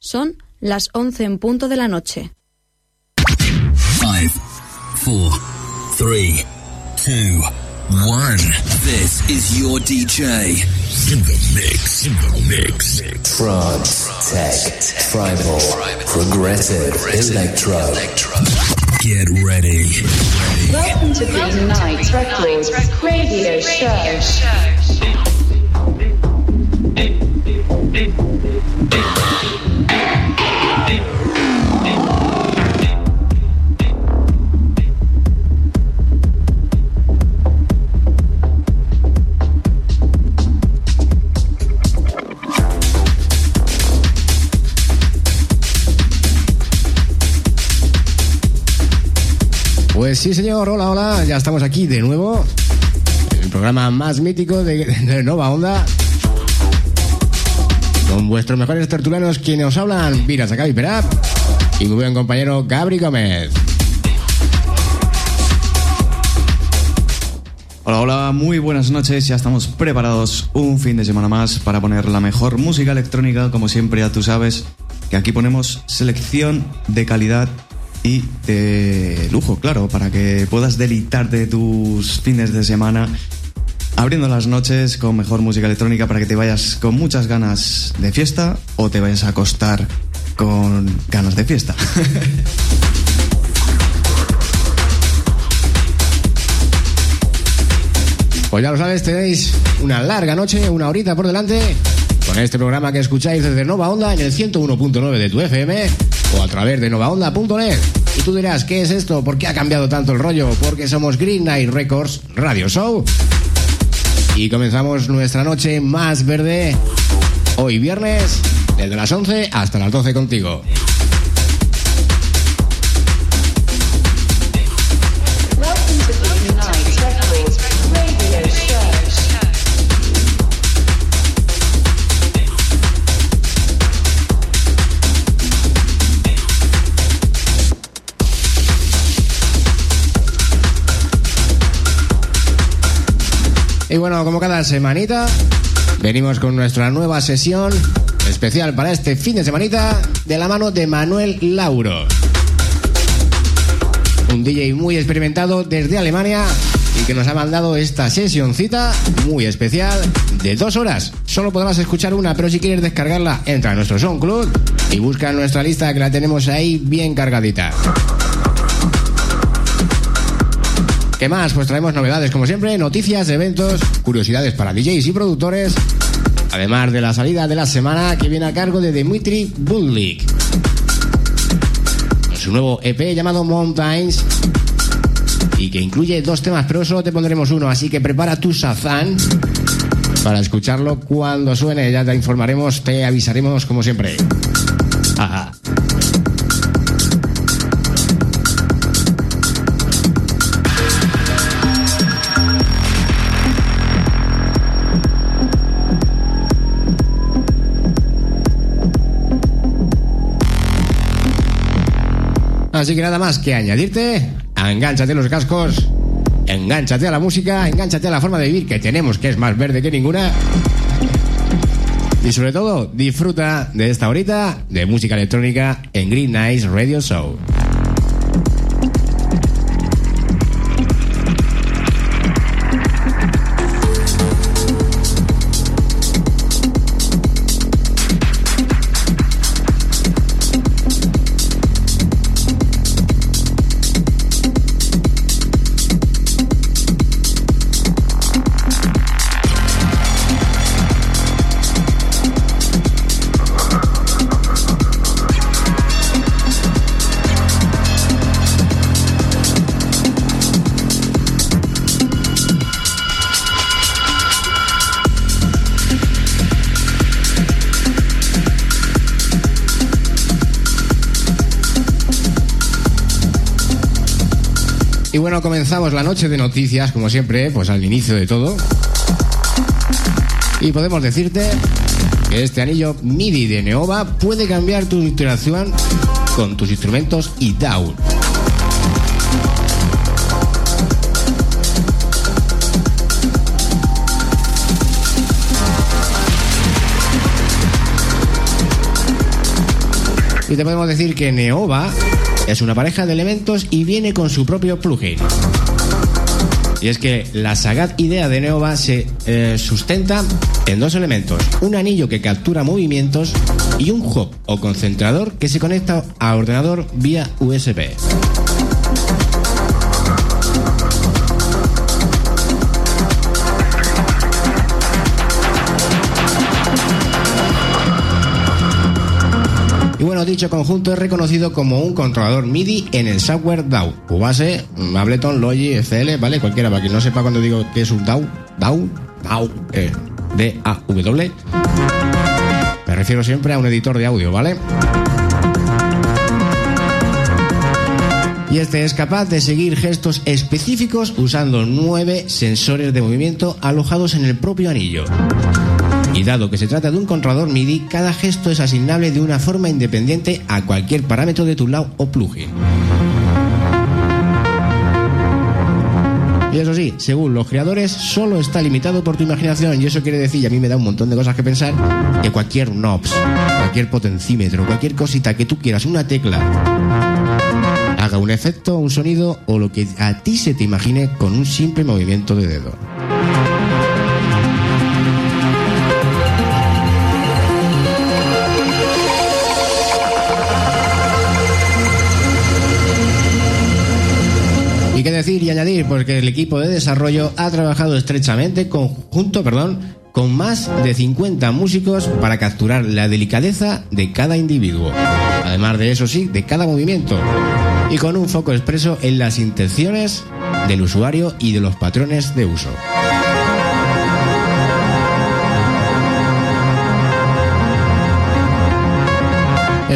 Son las 11 en punto de la noche. 5, 4, 3, 2, 1. This is your DJ. In the mix, in the mix. Trance, tech, tribal, progressive, electro. Get ready. Welcome to the Night Records radio show. Pues sí, señor, hola, hola, ya estamos aquí de nuevo. El programa más mítico de, Nova Onda. Con vuestros mejores tertulianos quienes os hablan, Vira Sacabi Perap y mi buen compañero Gabri Gómez. Hola, hola, muy buenas noches. Ya estamos preparados un fin de semana más para poner la mejor música electrónica, como siempre ya tú sabes, que aquí ponemos selección de calidad y de lujo, claro, para que puedas deleitarte tus fines de semana abriendo las noches con mejor música electrónica para que te vayas con muchas ganas de fiesta o te vayas a acostar con ganas de fiesta. Pues ya lo sabes, tenéis una larga noche, una horita por delante, con este programa que escucháis desde Nova Onda en el 101.9 de tu FM o a través de novaonda.net. Y tú dirás, ¿qué es esto? ¿Por qué ha cambiado tanto el rollo? Porque somos Green Night Records Radio Show. Y comenzamos nuestra noche más verde hoy viernes, desde las 11 hasta las 12 contigo. Y bueno, como cada semanita, venimos con nuestra nueva sesión especial para este fin de semanita de la mano de Manuel Lauro. Un DJ muy experimentado desde Alemania y que nos ha mandado esta sesioncita muy especial de dos horas. Solo podrás escuchar una, pero si quieres descargarla, entra a nuestro SoundCloud y busca nuestra lista que la tenemos ahí bien cargadita. ¿Qué más? Pues traemos novedades, como siempre, noticias, eventos, curiosidades para DJs y productores, además de la salida de la semana que viene a cargo de Dimitri Bullik. Su nuevo EP llamado Mountains y que incluye dos temas, pero solo te pondremos uno, así que prepara tu sazán para escucharlo cuando suene. Ya te informaremos, te avisaremos como siempre. Ajá. Así que nada más que añadirte, engánchate los cascos, engánchate a la música, engánchate a la forma de vivir que tenemos, que es más verde que ninguna. Y sobre todo, disfruta de esta horita de música electrónica en Green Nights Radio Show. Y bueno, comenzamos la noche de noticias, como siempre, pues al inicio de todo. Y podemos decirte que este anillo MIDI de Neova puede cambiar tu interacción con tus instrumentos y DAW. Y te podemos decir que Neova es una pareja de elementos y viene con su propio plugin. Y es que la sagaz idea de Neova se eh, sustenta en dos elementos. Un anillo que captura movimientos y un hub o concentrador que se conecta a ordenador vía USB. Y bueno, dicho conjunto es reconocido como un controlador MIDI en el software DAW. Cubase, Ableton, Logic, FL, ¿vale? Cualquiera, para quien no sepa cuando digo que es un DAW, DAW, DAW, eh, D-A-W. Me refiero siempre a un editor de audio, ¿vale? Y este es capaz de seguir gestos específicos usando nueve sensores de movimiento alojados en el propio anillo. Y dado que se trata de un controlador MIDI, cada gesto es asignable de una forma independiente a cualquier parámetro de tu lado o plugin. Y eso sí, según los creadores, solo está limitado por tu imaginación. Y eso quiere decir, y a mí me da un montón de cosas que pensar, que cualquier knobs, cualquier potencímetro, cualquier cosita que tú quieras, una tecla, haga un efecto, un sonido o lo que a ti se te imagine con un simple movimiento de dedo. Decir y añadir, porque el equipo de desarrollo ha trabajado estrechamente conjunto, perdón, con más de 50 músicos para capturar la delicadeza de cada individuo. Además de eso sí, de cada movimiento. Y con un foco expreso en las intenciones del usuario y de los patrones de uso.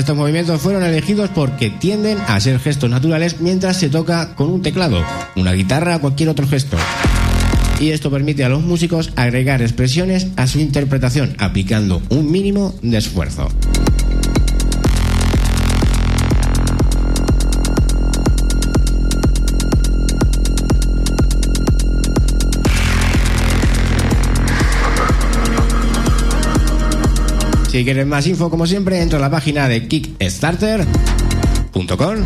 Estos movimientos fueron elegidos porque tienden a ser gestos naturales mientras se toca con un teclado, una guitarra o cualquier otro gesto. Y esto permite a los músicos agregar expresiones a su interpretación aplicando un mínimo de esfuerzo. Si quieres más info, como siempre, entra a la página de kickstarter.com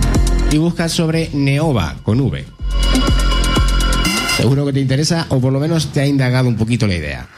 y buscas sobre Neova con V. Seguro que te interesa o por lo menos te ha indagado un poquito la idea.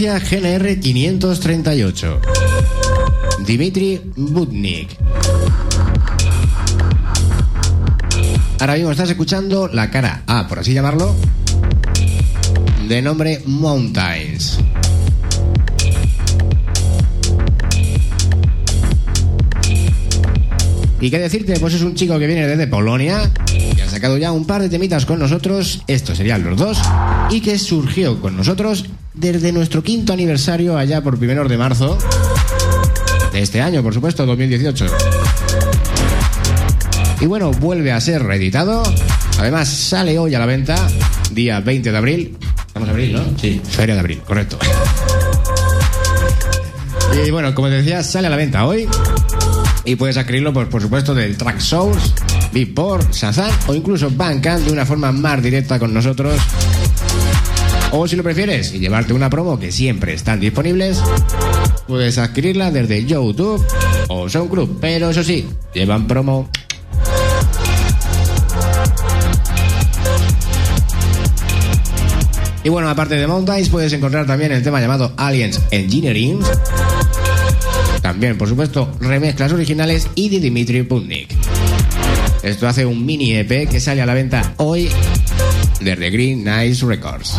GNR 538. Dimitri Budnik. Ahora mismo estás escuchando la cara A, por así llamarlo, de nombre Mountains. ¿Y qué decirte? Pues es un chico que viene desde Polonia, que ha sacado ya un par de temitas con nosotros, estos serían los dos, y que surgió con nosotros desde nuestro quinto aniversario allá por primeros de marzo de este año, por supuesto, 2018. Y bueno, vuelve a ser reeditado. Además, sale hoy a la venta, día 20 de abril. Estamos en abril, ¿no? Sí, feria de abril, correcto. Y bueno, como te decía, sale a la venta hoy. Y puedes adquirirlo, pues, por supuesto, del Track Source, Beatport, Shazam o incluso Bandcamp de una forma más directa con nosotros. O si lo prefieres y llevarte una promo que siempre están disponibles, puedes adquirirla desde YouTube o SoundCloud. Pero eso sí, llevan promo. Y bueno, aparte de Mountains, puedes encontrar también el tema llamado Aliens Engineering. También, por supuesto, remezclas originales y de Dimitri Putnik. Esto hace un mini EP que sale a la venta hoy desde Green Nice Records.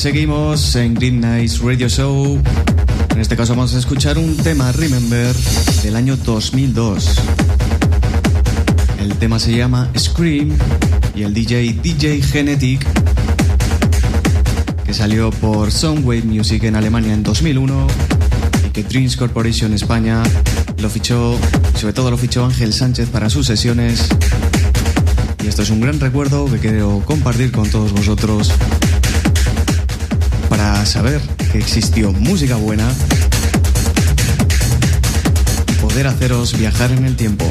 Seguimos en Green Nights Radio Show. En este caso vamos a escuchar un tema Remember del año 2002. El tema se llama Scream y el DJ DJ Genetic que salió por Soundwave Music en Alemania en 2001 y que Dreams Corporation España lo fichó, sobre todo lo fichó Ángel Sánchez para sus sesiones. Y esto es un gran recuerdo que quiero compartir con todos vosotros para saber que existió música buena y poder haceros viajar en el tiempo.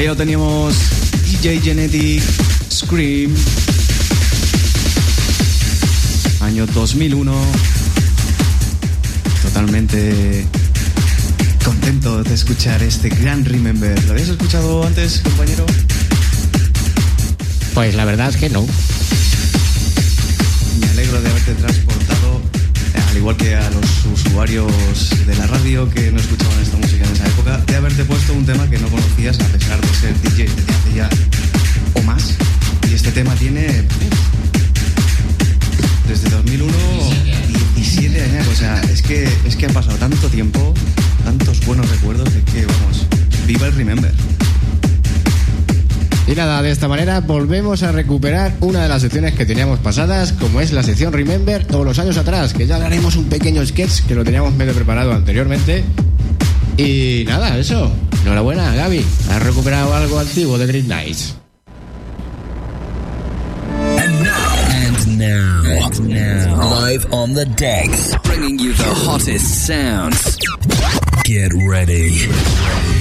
Y ahí lo teníamos DJ Genetic Scream. Año 2001. Totalmente contento de escuchar este gran Remember. ¿Lo habías escuchado antes, compañero? Pues la verdad es que no. Me alegro de haberte transportado, al igual que a los usuarios de la radio que no escuchaban esta música en esa época, de haberte puesto un tema que no conocías a pesar de DJ desde hace ya o más. Y este tema tiene desde 2001 17 años. O sea, es que, es que ha pasado tanto tiempo, tantos buenos recuerdos, de que vamos, viva el Remember. Y nada, de esta manera volvemos a recuperar una de las secciones que teníamos pasadas, como es la sección Remember o los años atrás, que ya haremos un pequeño sketch que lo teníamos medio preparado anteriormente. Y nada, eso. Enhorabuena, Gaby. Has recuperado algo antiguo de Green Nights. And now, and now, live on the decks, bringing you the hottest sounds. Get ready.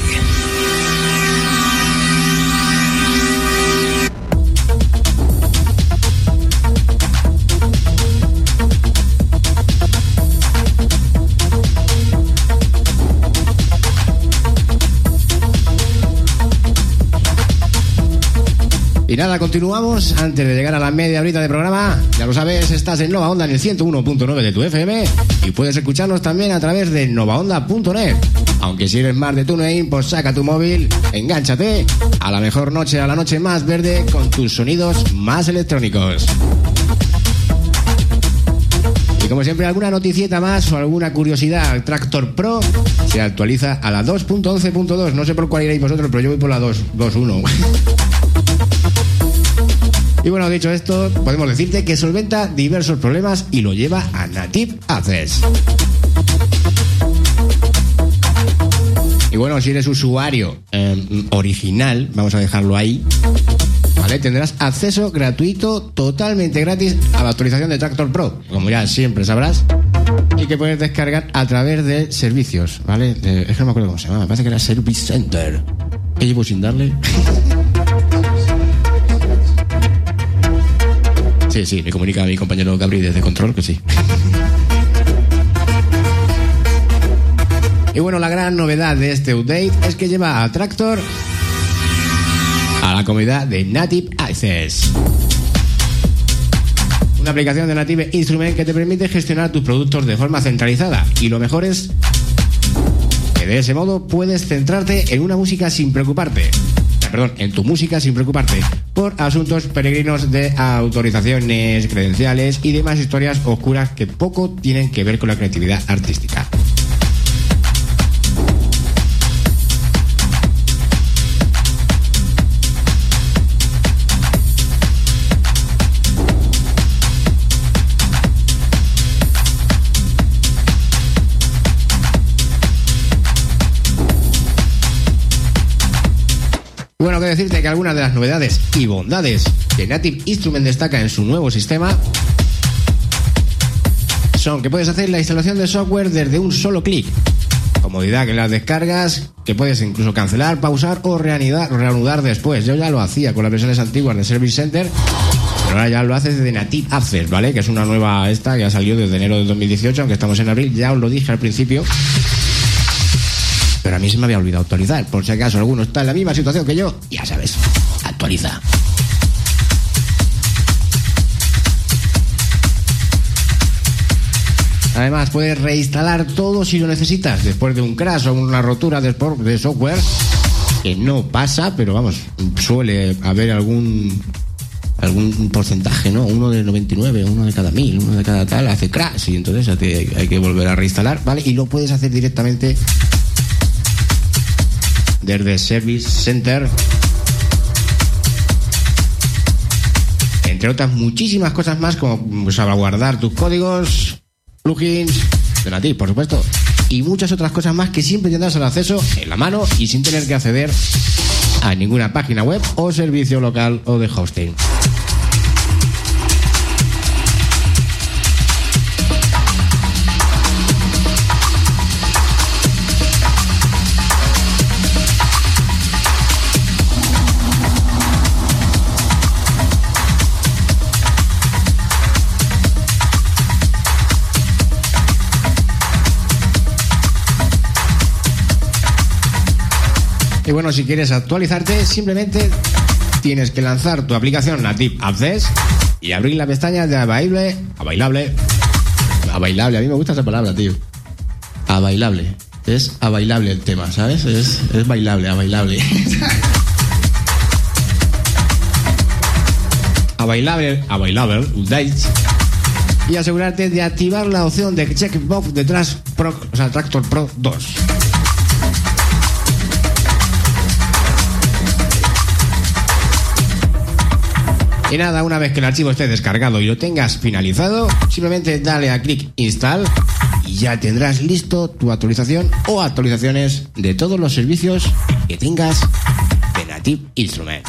Y nada, continuamos. Antes de llegar a la media horita de programa, ya lo sabes, estás en Nova Onda en el 101.9 de tu FM y puedes escucharnos también a través de novaonda.net. Aunque si eres más de TuneIn, pues saca tu móvil, engánchate a la mejor noche, a la noche más verde con tus sonidos más electrónicos. Y como siempre, alguna noticieta más o alguna curiosidad, Tractor Pro se actualiza a la 2.11.2. No sé por cuál iréis vosotros, pero yo voy por la 2.2.1. Y bueno, dicho esto, podemos decirte que solventa diversos problemas y lo lleva a Native Access. Y bueno, si eres usuario eh, original, vamos a dejarlo ahí, ¿vale? Tendrás acceso gratuito, totalmente gratis, a la actualización de Tractor Pro, como ya siempre sabrás, y que puedes descargar a través de servicios, ¿vale? Es que no me acuerdo cómo se llama, me parece que era Service Center. ¿Qué llevo sin darle? Sí, sí, me comunica mi compañero Gabri desde Control que sí. Y bueno, la gran novedad de este update es que lleva a Tractor a la comunidad de Native Access. Una aplicación de Native Instrument que te permite gestionar tus productos de forma centralizada. Y lo mejor es que de ese modo puedes centrarte en una música sin preocuparte. Perdón, en tu música sin preocuparte por asuntos peregrinos de autorizaciones, credenciales y demás historias oscuras que poco tienen que ver con la creatividad artística. Decirte que algunas de las novedades y bondades que Native Instrument destaca en su nuevo sistema son que puedes hacer la instalación de software desde un solo clic. Comodidad que las descargas, que puedes incluso cancelar, pausar o reanudar, reanudar después. Yo ya lo hacía con las versiones antiguas de Service Center, pero ahora ya lo haces desde Native Access, ¿vale? Que es una nueva esta que ha salido desde enero de 2018, aunque estamos en abril, ya os lo dije al principio. Pero a mí se me había olvidado actualizar. Por si acaso alguno está en la misma situación que yo, ya sabes, actualiza. Además, puedes reinstalar todo si lo necesitas después de un crash o una rotura de software, que no pasa, pero vamos, suele haber algún algún porcentaje, ¿no? Uno de 99, uno de cada mil, uno de cada tal, hace crash y entonces hay que volver a reinstalar, ¿vale? Y lo puedes hacer directamente desde Service Center. Entre otras muchísimas cosas más como salvaguardar tus códigos, plugins, de Native, por supuesto, y muchas otras cosas más que siempre tendrás el acceso en la mano y sin tener que acceder a ninguna página web o servicio local o de hosting. Y bueno, si quieres actualizarte, simplemente tienes que lanzar tu aplicación Native Access y abrir la pestaña de bailable, a bailable, a bailable, a mí me gusta esa palabra, tío. A bailable. Es a bailable el tema, ¿sabes? Es, es bailable, a bailable. a bailable, a bailable, updates. Y asegurarte de activar la opción de checkbox detrás Pro, o sea, Tractor Pro 2. Y nada, una vez que el archivo esté descargado y lo tengas finalizado, simplemente dale a clic install y ya tendrás listo tu actualización o actualizaciones de todos los servicios que tengas de Native Instrument.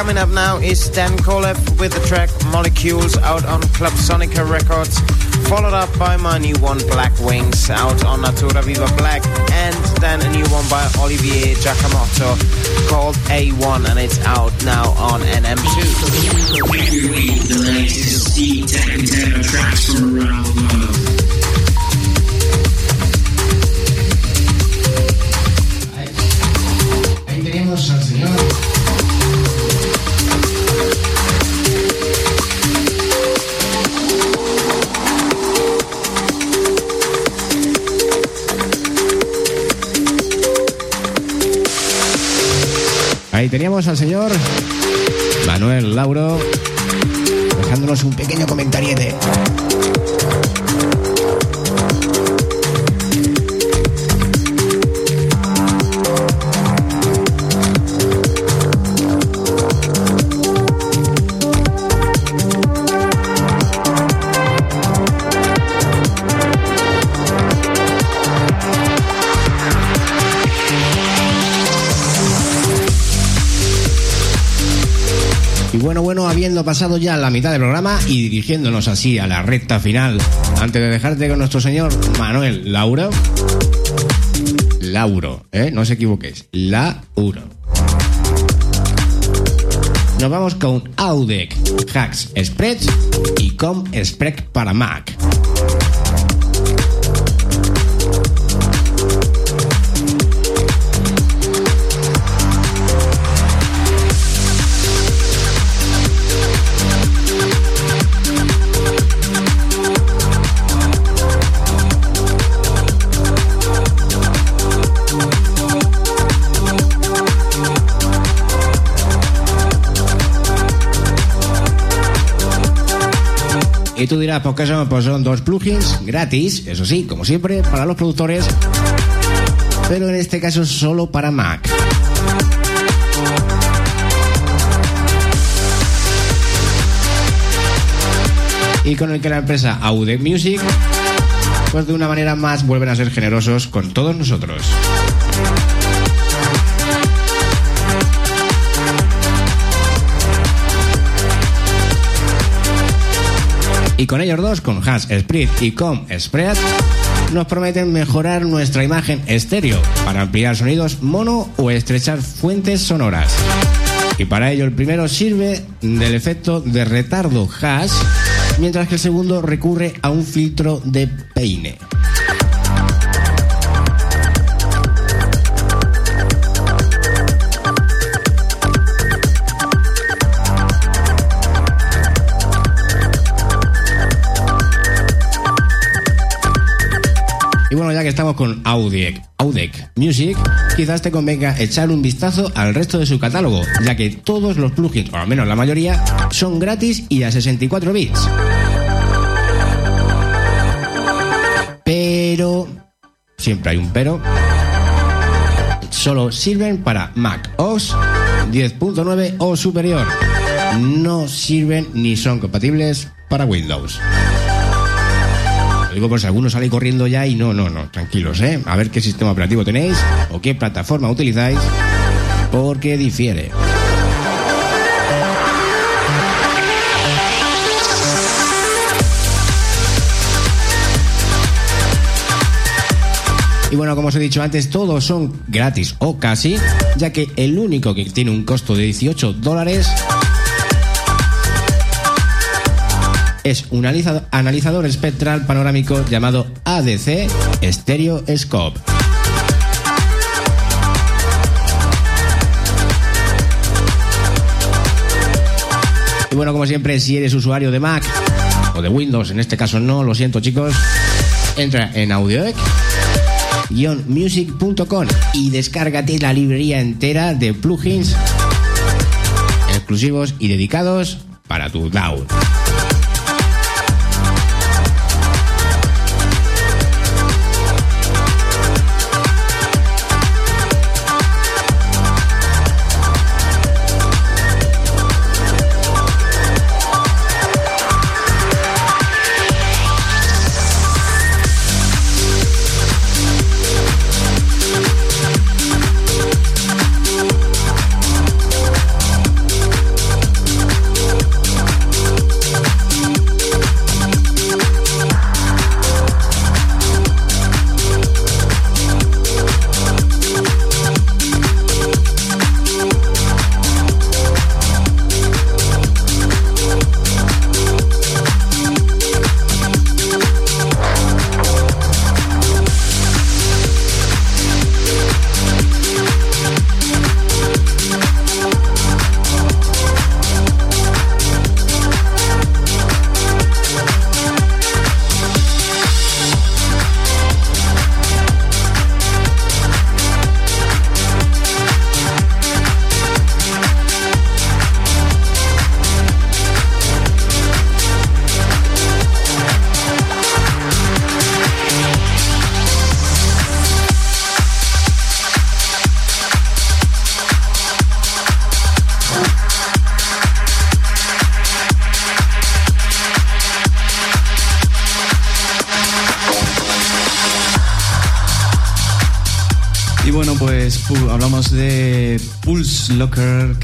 Coming up now is Dan Kolev with the track Molecules out on Club Sonica Records, followed up by my new one Black Wings out on Natura Viva Black, and then a new one by Olivier Giacomotto called A1, and it's out now on NM2. the latest deep tech and tracks from around the world. Teníamos al señor Manuel Lauro dejándonos un pequeño comentariete. Bueno, habiendo pasado ya la mitad del programa y dirigiéndonos así a la recta final, antes de dejarte con nuestro señor Manuel Lauro. Lauro, ¿eh? No os equivoquéis. Lauro. Nos vamos con Audec, Hacks Spreads y Com Spread para Mac. Y tú dirás, ¿por qué son? Pues son dos plugins gratis, eso sí, como siempre, para los productores, pero en este caso solo para Mac. Y con el que la empresa Aude Music, pues de una manera más vuelven a ser generosos con todos nosotros. Y con ellos dos, con Has Sprit y Com Spread, nos prometen mejorar nuestra imagen estéreo para ampliar sonidos mono o estrechar fuentes sonoras. Y para ello el primero sirve del efecto de retardo hash, mientras que el segundo recurre a un filtro de peine. Que estamos con Audec, Audec Music, quizás te convenga echar un vistazo al resto de su catálogo, ya que todos los plugins, o al menos la mayoría, son gratis y a 64 bits. Pero, siempre hay un pero, solo sirven para Mac OS 10.9 o superior. No sirven ni son compatibles para Windows. Lo digo por si alguno sale corriendo ya y no, no, no, tranquilos, ¿eh? A ver qué sistema operativo tenéis o qué plataforma utilizáis, porque difiere. Y bueno, como os he dicho antes, todos son gratis o casi, ya que el único que tiene un costo de 18 dólares es un analiza- analizador espectral panorámico llamado ADC Stereoscope. Y bueno, como siempre, si eres usuario de Mac o de Windows, en este caso no, lo siento chicos, entra en audioec-music.com y descárgate la librería entera de plugins exclusivos y dedicados para tu DAW.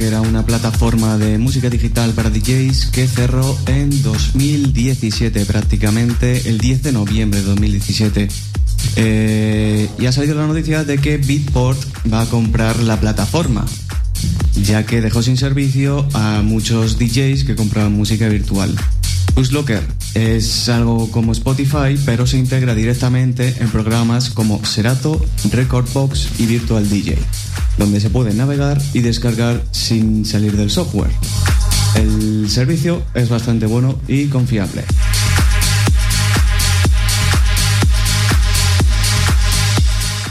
Era una plataforma de música digital para DJs que cerró en 2017, prácticamente el 10 de noviembre de 2017. Eh, y ha salido la noticia de que Beatport va a comprar la plataforma, ya que dejó sin servicio a muchos DJs que compraban música virtual. Locker es algo como Spotify, pero se integra directamente en programas como Serato, Recordbox y Virtual DJ, donde se puede navegar y descargar sin salir del software. El servicio es bastante bueno y confiable.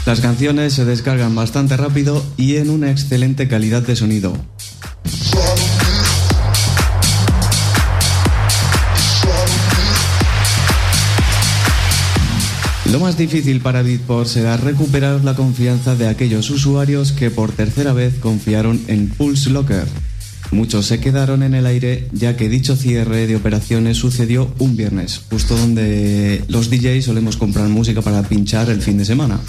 Las canciones se descargan bastante rápido y en una excelente calidad de sonido. Lo más difícil para Bitport será recuperar la confianza de aquellos usuarios que por tercera vez confiaron en Pulse Locker. Muchos se quedaron en el aire ya que dicho cierre de operaciones sucedió un viernes, justo donde los DJs solemos comprar música para pinchar el fin de semana.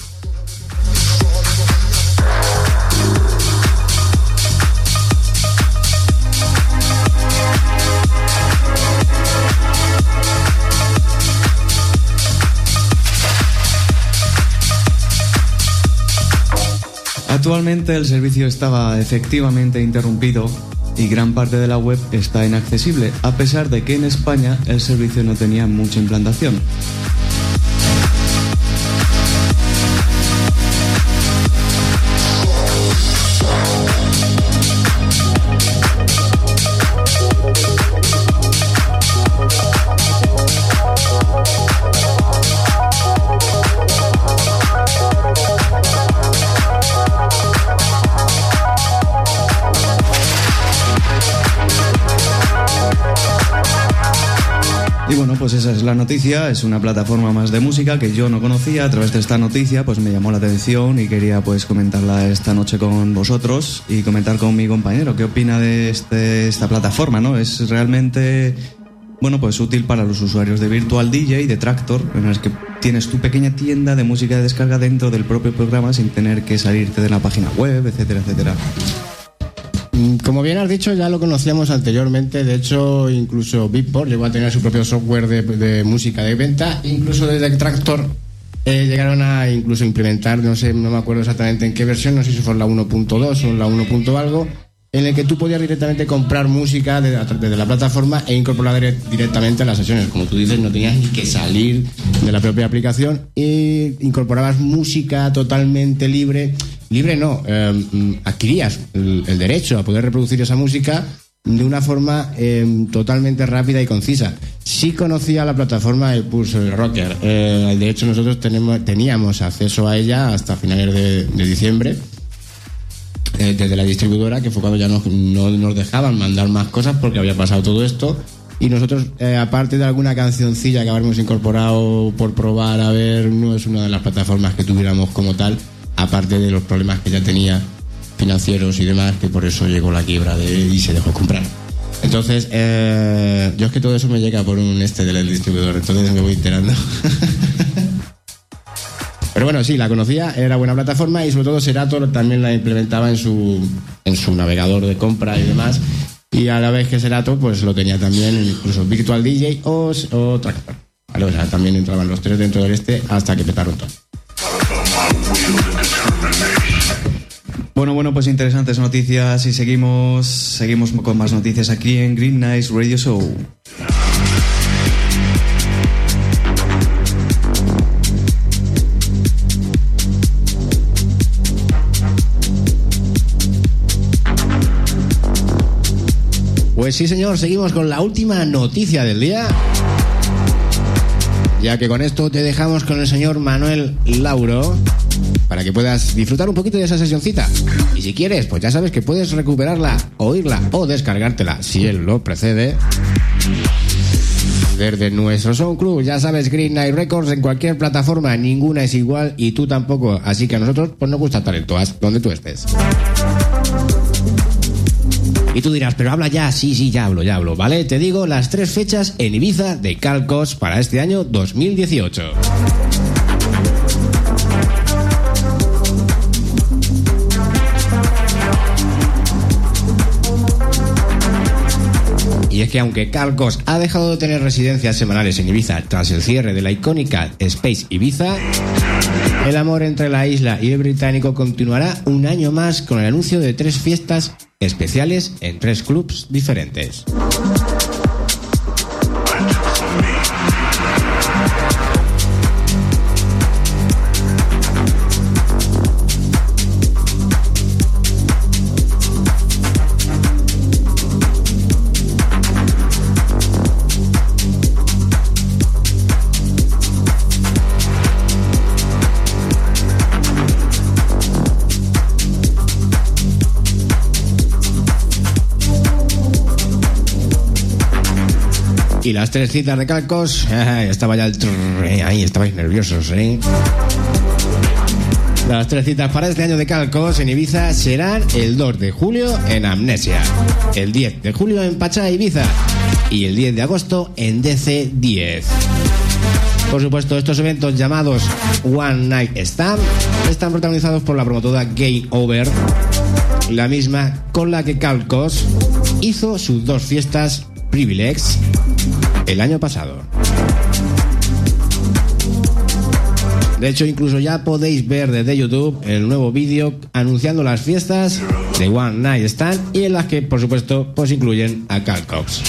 Actualmente el servicio estaba efectivamente interrumpido y gran parte de la web está inaccesible, a pesar de que en España el servicio no tenía mucha implantación. Noticia, es una plataforma más de música que yo no conocía, a través de esta noticia pues me llamó la atención y quería pues comentarla esta noche con vosotros y comentar con mi compañero qué opina de este- esta plataforma, ¿no? Es realmente, bueno, pues útil para los usuarios de Virtual DJ, de Tractor, en el que tienes tu pequeña tienda de música de descarga dentro del propio programa sin tener que salirte de la página web, etcétera, etcétera. Mm, Como bien has dicho, ya lo conocíamos anteriormente. De hecho, incluso Beatport llegó a tener su propio software de, música de venta. Incluso desde Tractor eh, llegaron a incluso implementar, no sé, no me acuerdo exactamente en qué versión, no sé si fue la 1.2 o la 1. punto algo, en el que tú podías directamente comprar música de- desde la plataforma e incorporarla dire- directamente a las sesiones. Como tú dices, no tenías ni que salir de la propia aplicación y incorporabas música totalmente libre. Libre no, eh, adquirías el, derecho a poder reproducir esa música de una forma eh, totalmente rápida y concisa. Sí conocía la plataforma de Pulse Rocker. Eh, de hecho, nosotros tenemos, teníamos acceso a ella hasta finales de diciembre eh, desde la distribuidora, que fue cuando ya nos- no nos dejaban mandar más cosas porque había pasado todo esto. Y nosotros, eh, aparte de alguna cancioncilla que habremos incorporado por probar, a ver, no es una de las plataformas que tuviéramos como tal, aparte de los problemas que ya tenía financieros y demás, que por eso llegó la quiebra de, y se dejó comprar. Entonces, eh, yo es que todo eso me llega por un este del distribuidor, entonces me voy enterando. Pero bueno, sí, la conocía, era buena plataforma y sobre todo Serato también la implementaba en su, en su navegador de compra y demás. Y a la vez que Serato, pues lo tenía también incluso Virtual DJ o, o Tractor. ¿vale? O sea, también entraban los tres dentro del este hasta que petaron todo. Bueno, bueno, pues interesantes noticias y seguimos, seguimos con más noticias aquí en Green Nice Radio Show. Pues sí, señor, seguimos con la última noticia del día. Ya que con esto te dejamos con el señor Manuel Lauro para que puedas disfrutar un poquito de esa sesioncita. Y si quieres, pues ya sabes que puedes recuperarla, oírla o descargártela, si él lo precede. Desde nuestro Sound Club, ya sabes, Green Night Records en cualquier plataforma, ninguna es igual y tú tampoco. Así que a nosotros pues nos gusta talento, haz donde tú estés. Y tú dirás, pero habla ya, sí, sí, ya hablo, ya hablo, ¿vale? Te digo las tres fechas en Ibiza de Calcos para este año 2018. Y es que aunque Calcos ha dejado de tener residencias semanales en Ibiza tras el cierre de la icónica Space Ibiza, el amor entre la isla y el británico continuará un año más con el anuncio de tres fiestas especiales en tres clubs diferentes. Y las tres citas de Calcos, estaba ya el... trrr, eh, ahí estabais nerviosos, ¿eh? Las tres citas para este año de Calcos en Ibiza serán el 2 de julio en Amnesia, el 10 de julio en Pachá, Ibiza y el 10 de agosto en DC 10. Por supuesto, estos eventos llamados One Night Stand están protagonizados por la promotora Game Over, la misma con la que Calcos hizo sus dos fiestas Privileges el año pasado. De hecho, incluso ya podéis ver desde YouTube el nuevo vídeo anunciando las fiestas de One Night Stand y en las que, por supuesto, pues incluyen a Carl Cox.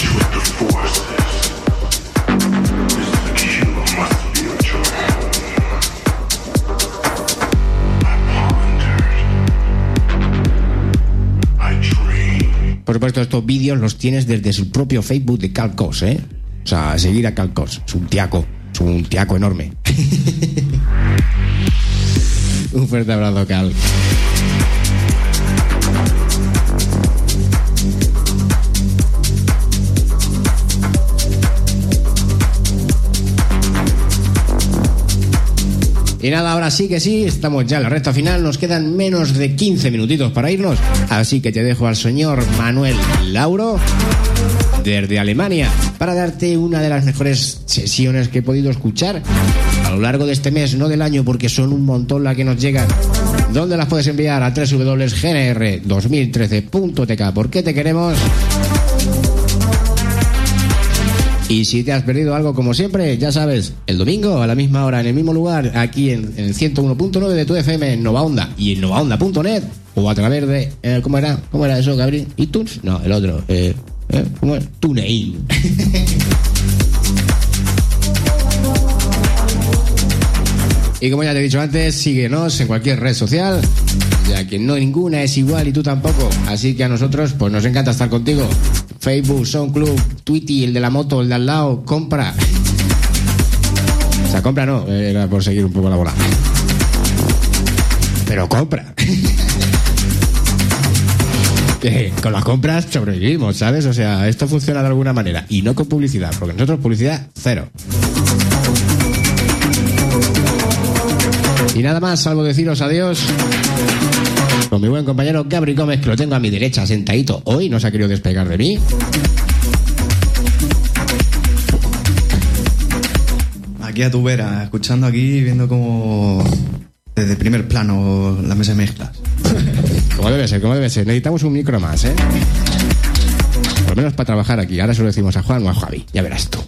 Por supuesto, estos vídeos los tienes desde su propio Facebook de Carl Cox, ¿eh? Sea, seguir a Carl Cox. Es un tiaco. Es un tiaco enorme. un fuerte abrazo, Cal. Y nada, ahora sí que sí, estamos ya en la recta final, nos quedan menos de 15 minutitos para irnos, así que te dejo al señor Manuel Lauro desde Alemania para darte una de las mejores sesiones que he podido escuchar a lo largo de este mes, no del año, porque son un montón las que nos llegan. ¿Dónde las puedes enviar? A www.gnr2013.tk. ¿Por qué te queremos? Y si te has perdido algo, como siempre, ya sabes, el domingo a la misma hora, en el mismo lugar, aquí en, en el 101.9 de tu FM, en Nova Onda y en novaonda.net, o a través de. eh, ¿Cómo era? ¿Cómo era eso, Gabriel? ¿iTunes? No, el otro. Eh, eh, ¿Cómo es? TuneIn. Y como ya te he dicho antes, síguenos en cualquier red social, ya que no ninguna es igual y tú tampoco. Así que a nosotros, pues nos encanta estar contigo. Facebook, SoundCloud, Twitty, el de la moto, el de al lado, compra. O sea, compra no, era por seguir un poco la bola. Pero compra. Con las compras sobrevivimos, ¿sabes? O sea, esto funciona de alguna manera. Y no con publicidad, porque nosotros publicidad cero. Y nada más, salvo deciros adiós. Con mi buen compañero Gabri Gómez, que lo tengo a mi derecha sentadito hoy, no se ha querido despegar de mí. Aquí a tu vera, escuchando aquí, viendo como desde primer plano la mesa de mezclas. Como debe ser, como debe ser. Necesitamos un micro más, ¿eh? Por lo menos para trabajar aquí. Ahora se lo decimos a Juan o a Javi. Ya verás tú.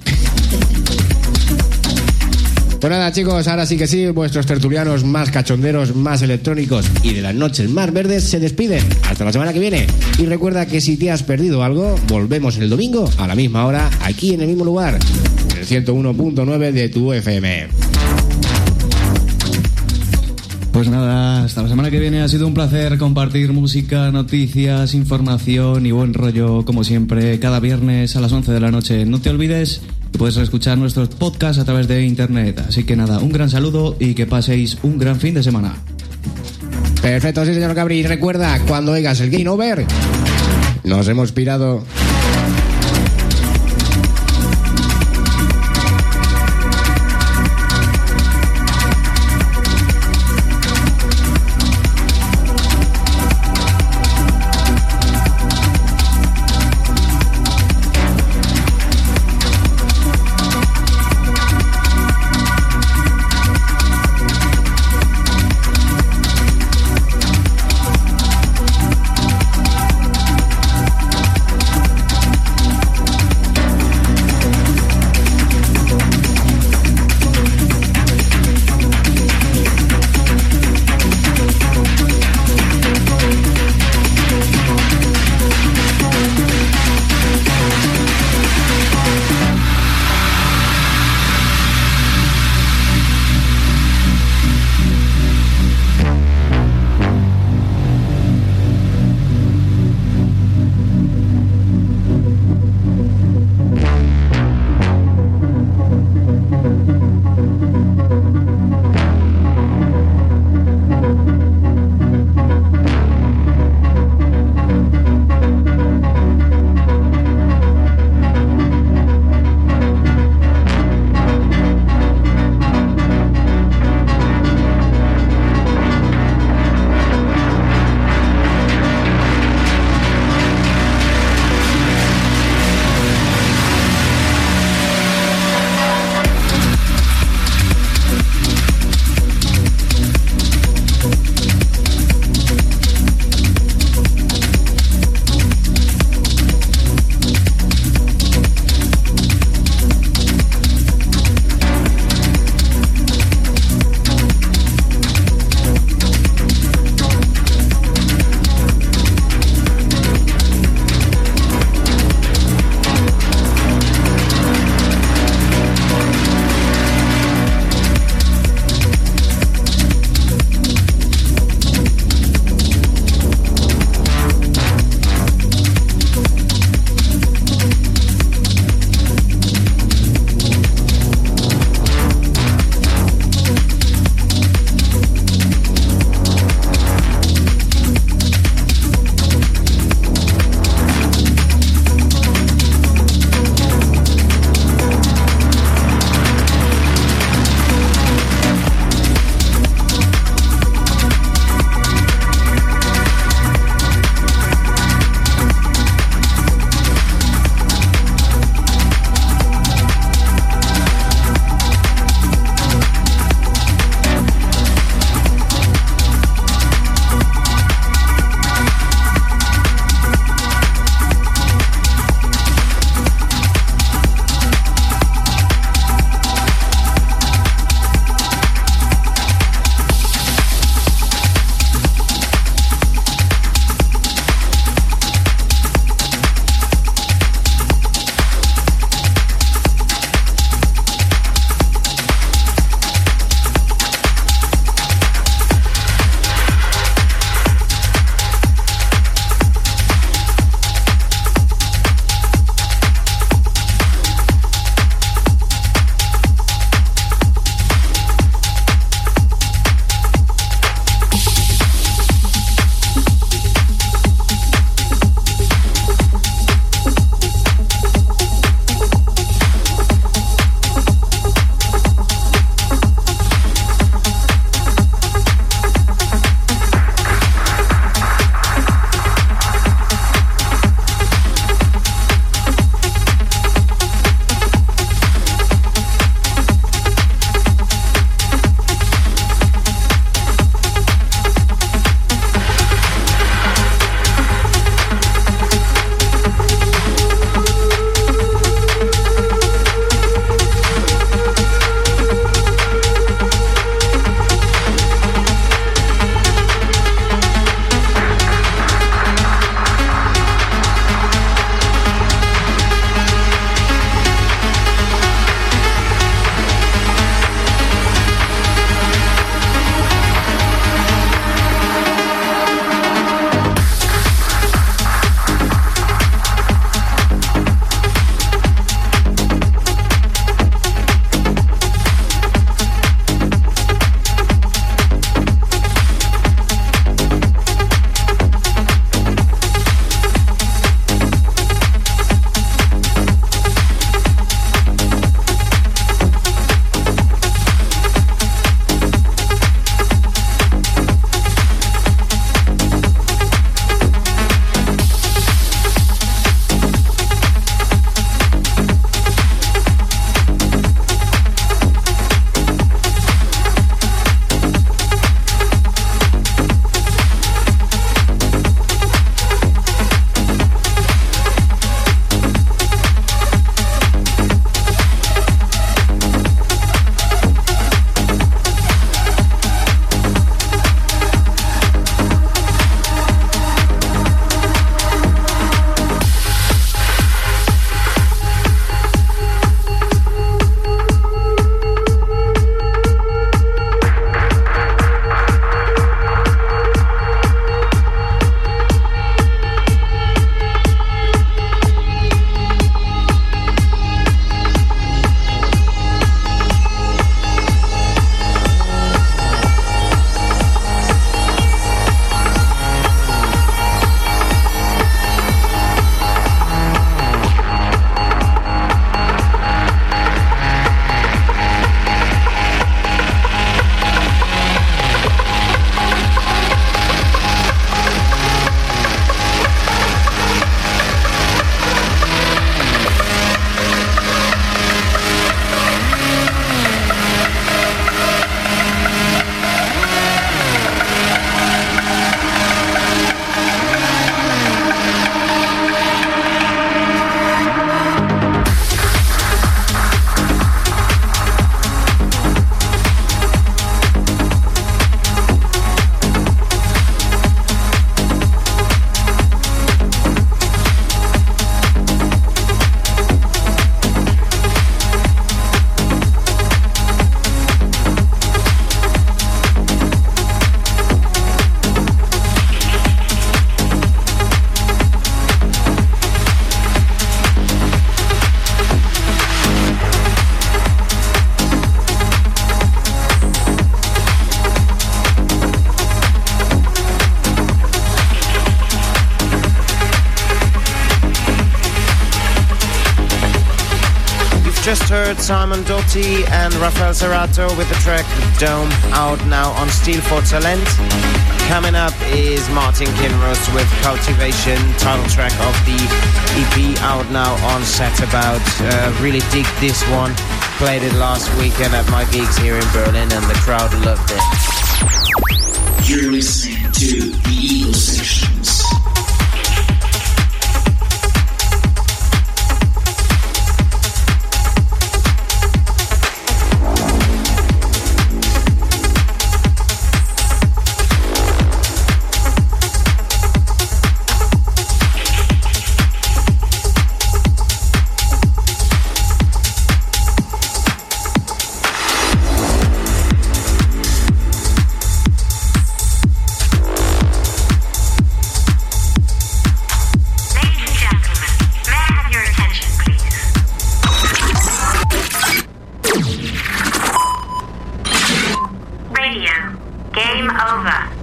Pues nada, chicos, ahora sí que sí, vuestros tertulianos más cachonderos, más electrónicos y de las noches más verdes se despiden. Hasta la semana que viene. Y recuerda que si te has perdido algo, volvemos el domingo a la misma hora, aquí en el mismo lugar, el 101.9 de tu FM. Pues nada, hasta la semana que viene ha sido un placer compartir música, noticias, información y buen rollo como siempre cada viernes a las 11 de la noche. No te olvides puedes escuchar nuestros podcasts a través de internet. Así que nada, un gran saludo y que paséis un gran fin de semana. Perfecto, sí, señor Cabri. Recuerda, cuando oigas el Game Over, nos hemos pirado. Simon Doty and Rafael Serrato with the track Dome out now on Steel for Talent. Coming up is Martin Kinross with Cultivation, title track of the EP out now on Set About. Uh, really dig this one. Played it last weekend at my gigs here in Berlin and the crowd loved it. You're listening to the.